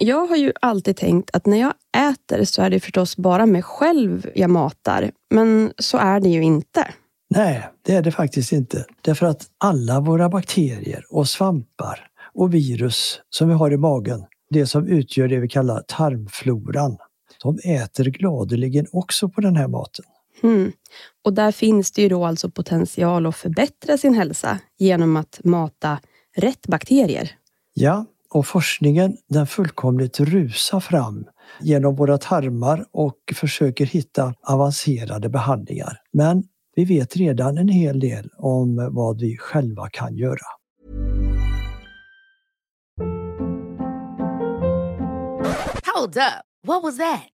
Jag har ju alltid tänkt att när jag äter så är det förstås bara mig själv jag matar. Men så är det ju inte. Nej, det är det faktiskt inte. Därför att alla våra bakterier och svampar och virus som vi har i magen, det som utgör det vi kallar tarmfloran, de äter gladeligen också på den här maten. Mm. Och där finns det ju då alltså potential att förbättra sin hälsa genom att mata rätt bakterier. Ja, och forskningen den fullkomligt rusar fram genom våra tarmar och försöker hitta avancerade behandlingar. Men vi vet redan en hel del om vad vi själva kan göra. Hold up. What was that?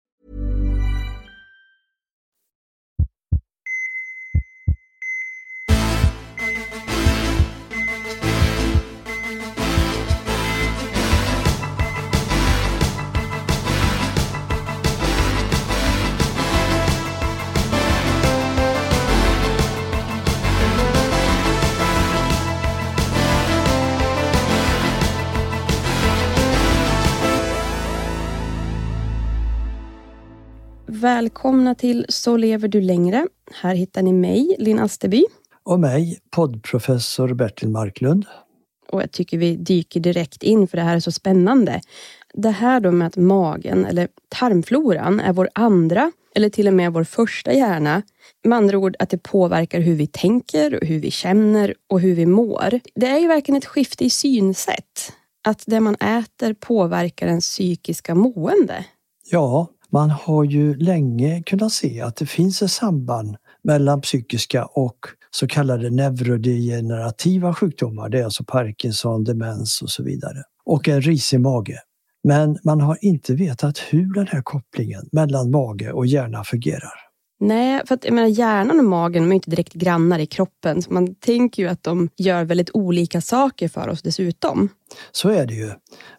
Välkomna till Så lever du längre. Här hittar ni mig, Linn Asterby. Och mig, poddprofessor Bertil Marklund. Och jag tycker vi dyker direkt in för det här är så spännande. Det här då med att magen, eller tarmfloran, är vår andra eller till och med vår första hjärna. Med andra ord att det påverkar hur vi tänker, hur vi känner och hur vi mår. Det är ju verkligen ett skifte i synsätt. Att det man äter påverkar ens psykiska mående. Ja, man har ju länge kunnat se att det finns ett samband mellan psykiska och så kallade neurodegenerativa sjukdomar. Det är alltså Parkinson, demens och så vidare. Och en risig mage. Men man har inte vetat hur den här kopplingen mellan mage och hjärna fungerar. Nej, för att jag menar, hjärnan och magen är inte direkt grannar i kroppen. Så man tänker ju att de gör väldigt olika saker för oss dessutom. Så är det ju.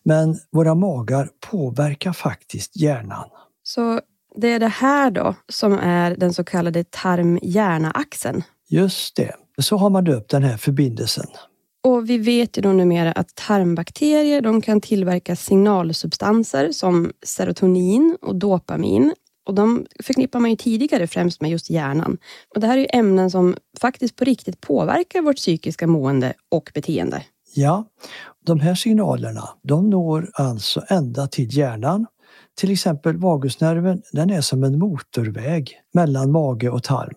Men våra magar påverkar faktiskt hjärnan. Så det är det här då som är den så kallade tarm-hjärna-axeln. Just det. Så har man döpt den här förbindelsen. Och vi vet ju då numera att tarmbakterier de kan tillverka signalsubstanser som serotonin och dopamin. Och de förknippar man ju tidigare främst med just hjärnan. Och det här är ju ämnen som faktiskt på riktigt påverkar vårt psykiska mående och beteende. Ja, de här signalerna de når alltså ända till hjärnan. Till exempel vagusnerven, den är som en motorväg mellan mage och tarm.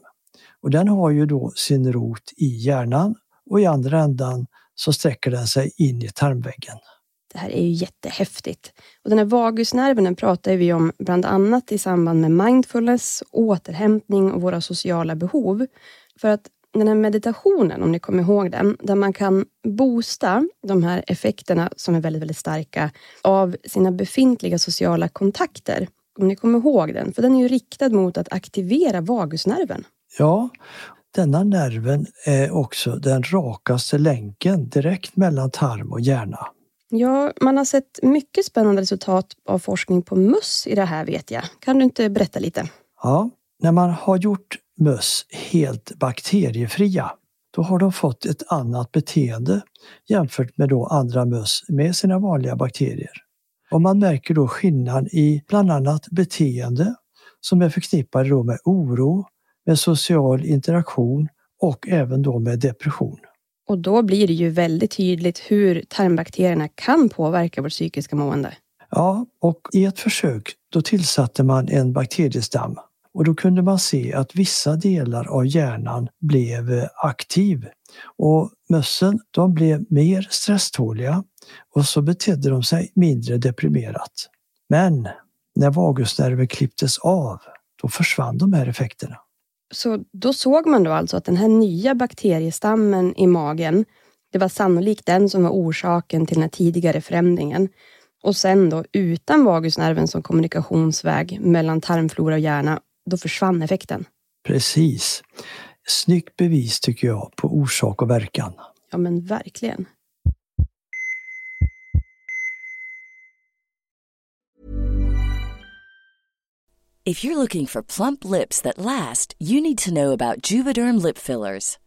Och den har ju då sin rot i hjärnan och i andra ändan så sträcker den sig in i tarmväggen. Det här är ju jättehäftigt. Och den här vagusnerven den pratar vi om bland annat i samband med mindfulness, återhämtning och våra sociala behov. För att den här meditationen, om ni kommer ihåg den, där man kan boosta de här effekterna som är väldigt, väldigt starka av sina befintliga sociala kontakter. Om ni kommer ihåg den, för den är ju riktad mot att aktivera vagusnerven. Ja, Denna nerven är också den rakaste länken direkt mellan tarm och hjärna. Ja, man har sett mycket spännande resultat av forskning på möss i det här vet jag. Kan du inte berätta lite? Ja, när man har gjort möss helt bakteriefria, då har de fått ett annat beteende jämfört med då andra möss med sina vanliga bakterier. Och man märker då skillnad i bland annat beteende som är förknippade då med oro, med social interaktion och även då med depression. Och då blir det ju väldigt tydligt hur tarmbakterierna kan påverka vårt psykiska mående. Ja, och i ett försök då tillsatte man en bakteriestam och då kunde man se att vissa delar av hjärnan blev eh, aktiv. Och mössen de blev mer stresståliga och så betedde de sig mindre deprimerat. Men när vagusnerven klipptes av, då försvann de här effekterna. Så då såg man då alltså att den här nya bakteriestammen i magen, det var sannolikt den som var orsaken till den tidigare förändringen. Och sen då utan vagusnerven som kommunikationsväg mellan tarmflora och hjärna, då försvann effekten. Precis. Snyggt bevis tycker jag på orsak och verkan. Ja men verkligen. If you're looking for plump lips that last, you need to know about Juvederm lip fillers.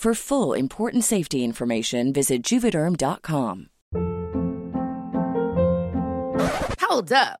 For full important safety information, visit juvederm.com. Hold up.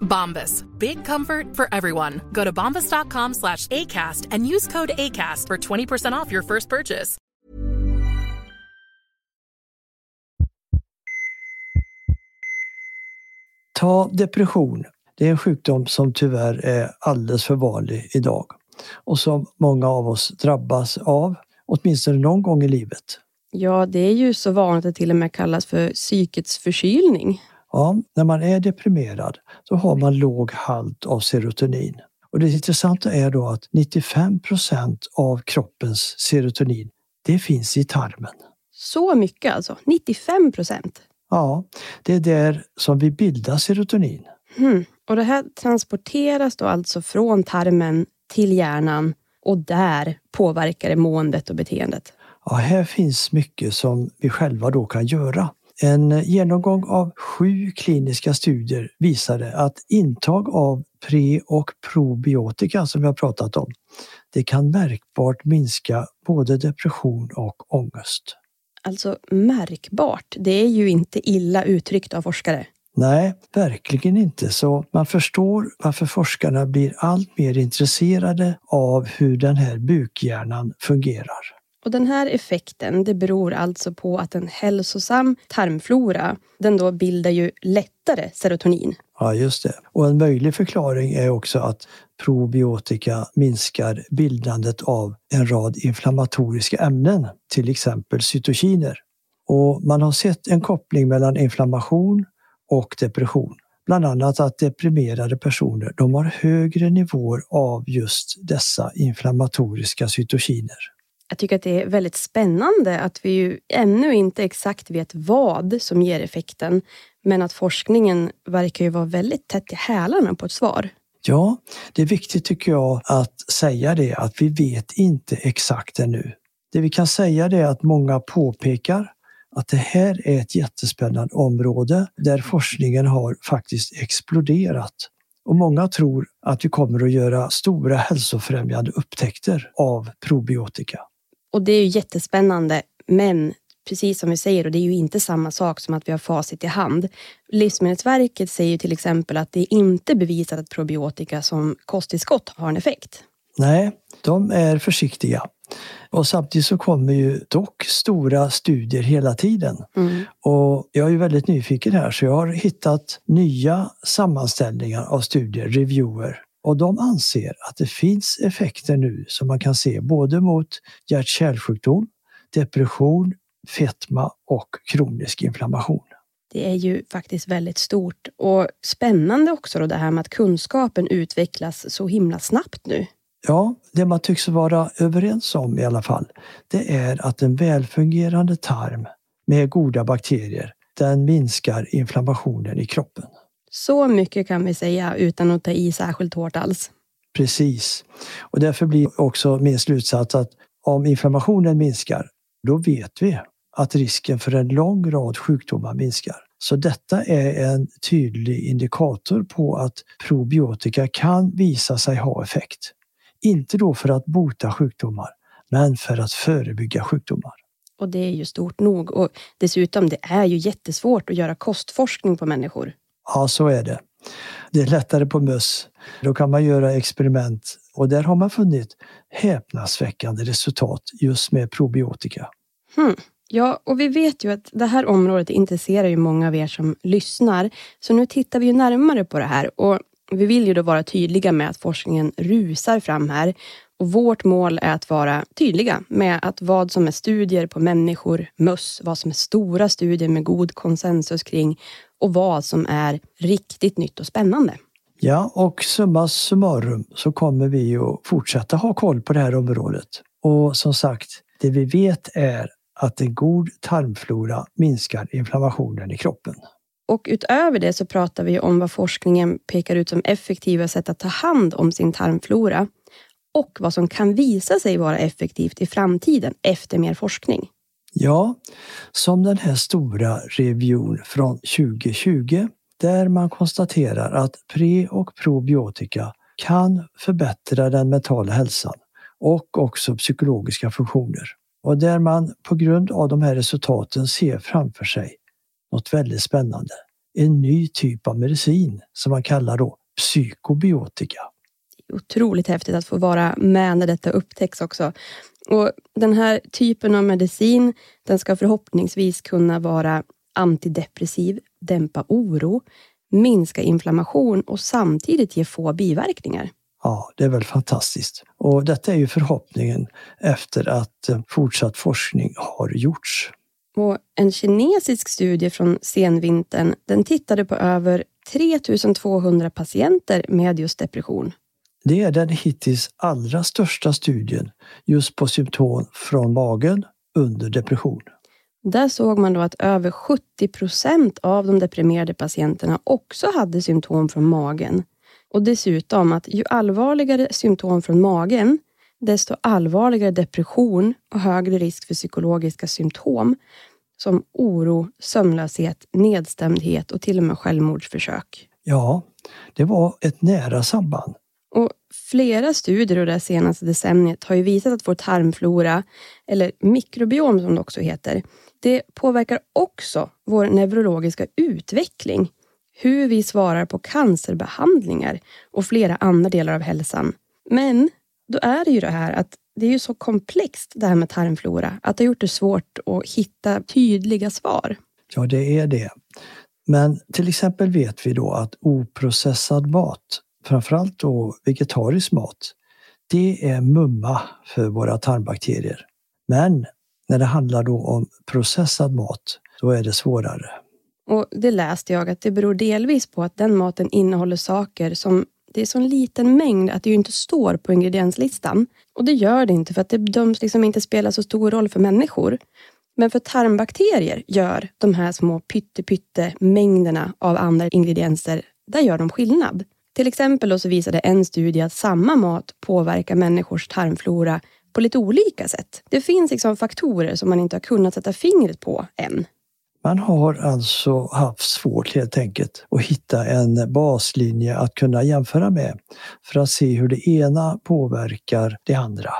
Bombas. Big comfort for everyone. Go to bombas.com slash ACAST and use code ACAST for 20% off your first purchase. Ta depression. Det är en sjukdom som tyvärr är alldeles för vanlig idag och som många av oss drabbas av, åtminstone någon gång i livet. Ja, det är ju så vanligt att det till och med kallas för psykets förkylning. Ja, när man är deprimerad då har man låg halt av serotonin. Och det intressanta är då att 95 procent av kroppens serotonin det finns i tarmen. Så mycket alltså? 95 procent? Ja, det är där som vi bildar serotonin. Hmm. Och det här transporteras då alltså från tarmen till hjärnan och där påverkar det måendet och beteendet. Ja, här finns mycket som vi själva då kan göra. En genomgång av sju kliniska studier visade att intag av pre och probiotika som vi har pratat om, det kan märkbart minska både depression och ångest. Alltså märkbart, det är ju inte illa uttryckt av forskare. Nej, verkligen inte. Så man förstår varför forskarna blir allt mer intresserade av hur den här bukhjärnan fungerar. Och den här effekten det beror alltså på att en hälsosam tarmflora den då bildar ju lättare serotonin. Ja, just det. Och en möjlig förklaring är också att probiotika minskar bildandet av en rad inflammatoriska ämnen, till exempel cytokiner. Och man har sett en koppling mellan inflammation och depression. Bland annat att deprimerade personer de har högre nivåer av just dessa inflammatoriska cytokiner. Jag tycker att det är väldigt spännande att vi ju ännu inte exakt vet vad som ger effekten, men att forskningen verkar ju vara väldigt tätt i hälarna på ett svar. Ja, det är viktigt tycker jag att säga det att vi vet inte exakt ännu. Det vi kan säga är att många påpekar att det här är ett jättespännande område där forskningen har faktiskt exploderat. Och många tror att vi kommer att göra stora hälsofrämjande upptäckter av probiotika. Och det är ju jättespännande, men precis som vi säger, och det är ju inte samma sak som att vi har facit i hand. Livsmedelsverket säger till exempel att det är inte bevisat att probiotika som kosttillskott har en effekt. Nej, de är försiktiga. Och samtidigt så kommer ju dock stora studier hela tiden. Mm. Och jag är väldigt nyfiken här så jag har hittat nya sammanställningar av studier, reviewer, och de anser att det finns effekter nu som man kan se både mot hjärt-kärlsjukdom, depression, fetma och kronisk inflammation. Det är ju faktiskt väldigt stort och spännande också då det här med att kunskapen utvecklas så himla snabbt nu. Ja, det man tycks vara överens om i alla fall, det är att en välfungerande tarm med goda bakterier, den minskar inflammationen i kroppen. Så mycket kan vi säga utan att ta i särskilt hårt alls. Precis. Och därför blir också min slutsats att om inflammationen minskar, då vet vi att risken för en lång rad sjukdomar minskar. Så detta är en tydlig indikator på att probiotika kan visa sig ha effekt. Inte då för att bota sjukdomar, men för att förebygga sjukdomar. Och det är ju stort nog. Och dessutom, det är ju jättesvårt att göra kostforskning på människor. Ja, så är det. Det är lättare på möss. Då kan man göra experiment och där har man funnit häpnadsväckande resultat just med probiotika. Hmm. Ja, och vi vet ju att det här området intresserar ju många av er som lyssnar. Så nu tittar vi ju närmare på det här och vi vill ju då vara tydliga med att forskningen rusar fram här. Och vårt mål är att vara tydliga med att vad som är studier på människor, möss, vad som är stora studier med god konsensus kring och vad som är riktigt nytt och spännande. Ja, och summa summarum så kommer vi att fortsätta ha koll på det här området. Och som sagt, det vi vet är att en god tarmflora minskar inflammationen i kroppen. Och utöver det så pratar vi om vad forskningen pekar ut som effektiva sätt att ta hand om sin tarmflora och vad som kan visa sig vara effektivt i framtiden efter mer forskning. Ja, som den här stora reviewn från 2020 där man konstaterar att pre och probiotika kan förbättra den mentala hälsan och också psykologiska funktioner. Och där man på grund av de här resultaten ser framför sig något väldigt spännande. En ny typ av medicin som man kallar då psykobiotika. Otroligt häftigt att få vara med när detta upptäcks också. Och Den här typen av medicin den ska förhoppningsvis kunna vara antidepressiv, dämpa oro, minska inflammation och samtidigt ge få biverkningar. Ja, det är väl fantastiskt. Och detta är ju förhoppningen efter att eh, fortsatt forskning har gjorts. Och en kinesisk studie från senvintern den tittade på över 3200 patienter med just depression. Det är den hittills allra största studien just på symptom från magen under depression. Där såg man då att över 70 procent av de deprimerade patienterna också hade symptom från magen. Och dessutom att ju allvarligare symptom från magen, desto allvarligare depression och högre risk för psykologiska symptom som oro, sömnlöshet, nedstämdhet och till och med självmordsförsök. Ja, det var ett nära samband. Och flera studier det senaste decenniet har ju visat att vår tarmflora, eller mikrobiom som det också heter, det påverkar också vår neurologiska utveckling, hur vi svarar på cancerbehandlingar och flera andra delar av hälsan. Men då är det ju det här att det är ju så komplext det här med tarmflora, att det har gjort det svårt att hitta tydliga svar. Ja, det är det. Men till exempel vet vi då att oprocessad mat, framförallt då vegetarisk mat, det är mumma för våra tarmbakterier. Men när det handlar då om processad mat, då är det svårare. Och Det läste jag att det beror delvis på att den maten innehåller saker som det är så liten mängd att det ju inte står på ingredienslistan. Och det gör det inte för att det bedöms liksom inte spela så stor roll för människor. Men för tarmbakterier gör de här små pytte, pytte mängderna av andra ingredienser, där gör de skillnad. Till exempel så visade en studie att samma mat påverkar människors tarmflora på lite olika sätt. Det finns liksom faktorer som man inte har kunnat sätta fingret på än. Man har alltså haft svårt helt enkelt att hitta en baslinje att kunna jämföra med för att se hur det ena påverkar det andra.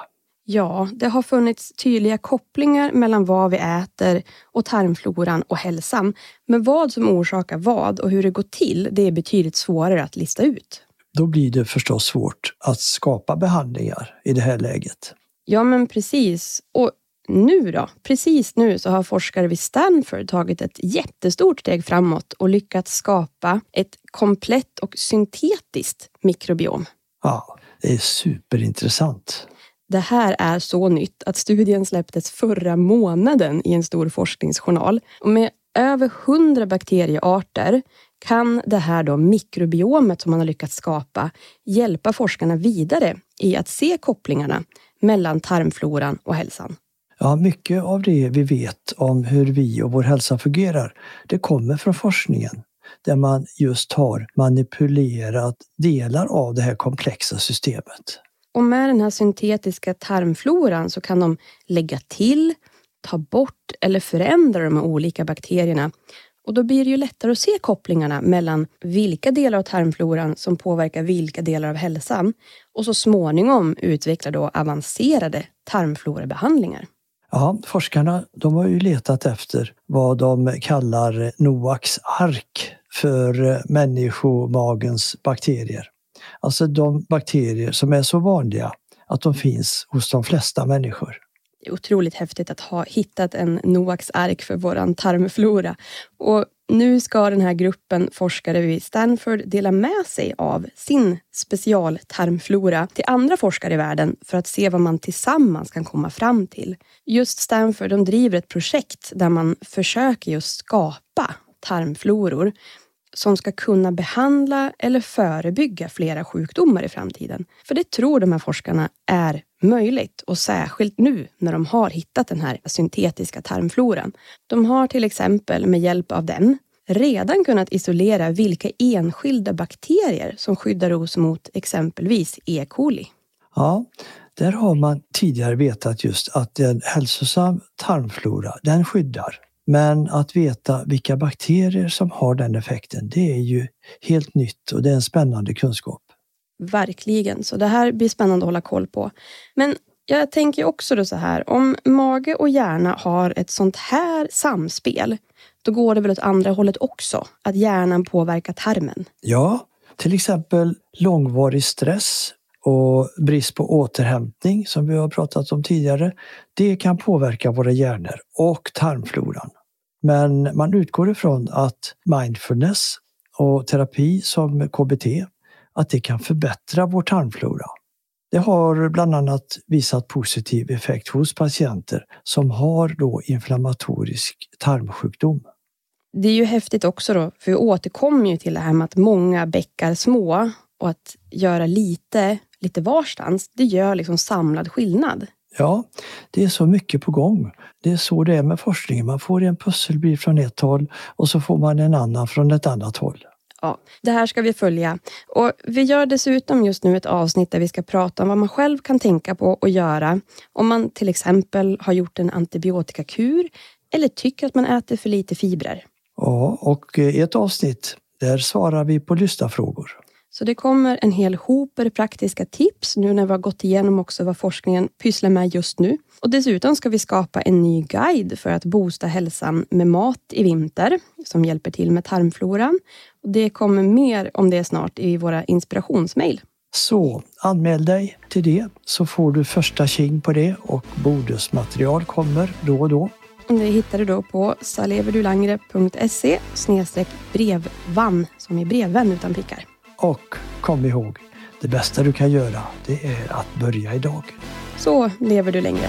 Ja, det har funnits tydliga kopplingar mellan vad vi äter och tarmfloran och hälsan. Men vad som orsakar vad och hur det går till, det är betydligt svårare att lista ut. Då blir det förstås svårt att skapa behandlingar i det här läget. Ja, men precis. Och nu då? Precis nu så har forskare vid Stanford tagit ett jättestort steg framåt och lyckats skapa ett komplett och syntetiskt mikrobiom. Ja, det är superintressant. Det här är så nytt att studien släpptes förra månaden i en stor forskningsjournal. Och med över hundra bakteriearter kan det här då mikrobiomet som man har lyckats skapa hjälpa forskarna vidare i att se kopplingarna mellan tarmfloran och hälsan. Ja, mycket av det vi vet om hur vi och vår hälsa fungerar, det kommer från forskningen där man just har manipulerat delar av det här komplexa systemet. Och med den här syntetiska tarmfloran så kan de lägga till, ta bort eller förändra de olika bakterierna. Och då blir det ju lättare att se kopplingarna mellan vilka delar av tarmfloran som påverkar vilka delar av hälsan och så småningom utveckla då avancerade tarmflorabehandlingar. Ja, forskarna de har ju letat efter vad de kallar Noaks ark för människomagens bakterier. Alltså de bakterier som är så vanliga att de finns hos de flesta människor. Det är otroligt häftigt att ha hittat en Noaks ark för vår tarmflora. Och nu ska den här gruppen forskare vid Stanford dela med sig av sin specialtarmflora till andra forskare i världen för att se vad man tillsammans kan komma fram till. Just Stanford de driver ett projekt där man försöker just skapa tarmfloror som ska kunna behandla eller förebygga flera sjukdomar i framtiden. För det tror de här forskarna är möjligt och särskilt nu när de har hittat den här syntetiska tarmfloran. De har till exempel med hjälp av den redan kunnat isolera vilka enskilda bakterier som skyddar oss mot exempelvis E. coli. Ja, där har man tidigare vetat just att en hälsosam tarmflora, den skyddar. Men att veta vilka bakterier som har den effekten, det är ju helt nytt och det är en spännande kunskap. Verkligen, så det här blir spännande att hålla koll på. Men jag tänker också då så här, om mage och hjärna har ett sånt här samspel, då går det väl åt andra hållet också, att hjärnan påverkar tarmen? Ja, till exempel långvarig stress och brist på återhämtning som vi har pratat om tidigare. Det kan påverka våra hjärnor och tarmfloran. Men man utgår ifrån att mindfulness och terapi som KBT, att det kan förbättra vår tarmflora. Det har bland annat visat positiv effekt hos patienter som har då inflammatorisk tarmsjukdom. Det är ju häftigt också då, för vi återkommer ju till det här med att många bäckar små och att göra lite, lite varstans, det gör liksom samlad skillnad. Ja, det är så mycket på gång. Det är så det är med forskningen. Man får en pusselbit från ett håll och så får man en annan från ett annat håll. Ja, det här ska vi följa. Och Vi gör dessutom just nu ett avsnitt där vi ska prata om vad man själv kan tänka på och göra om man till exempel har gjort en antibiotikakur eller tycker att man äter för lite fibrer. Ja, och i ett avsnitt där svarar vi på lyssnarfrågor. Så det kommer en hel hoper praktiska tips nu när vi har gått igenom också vad forskningen pysslar med just nu. Och dessutom ska vi skapa en ny guide för att boosta hälsan med mat i vinter som hjälper till med tarmfloran. Och det kommer mer om det snart i våra inspirationsmail. Så anmäl dig till det så får du första king på det och bodusmaterial kommer då och då. Det hittar du då på saleverdulangre.se brevvann som är brevvän utan prickar. Och kom ihåg, det bästa du kan göra det är att börja idag. Så lever du längre.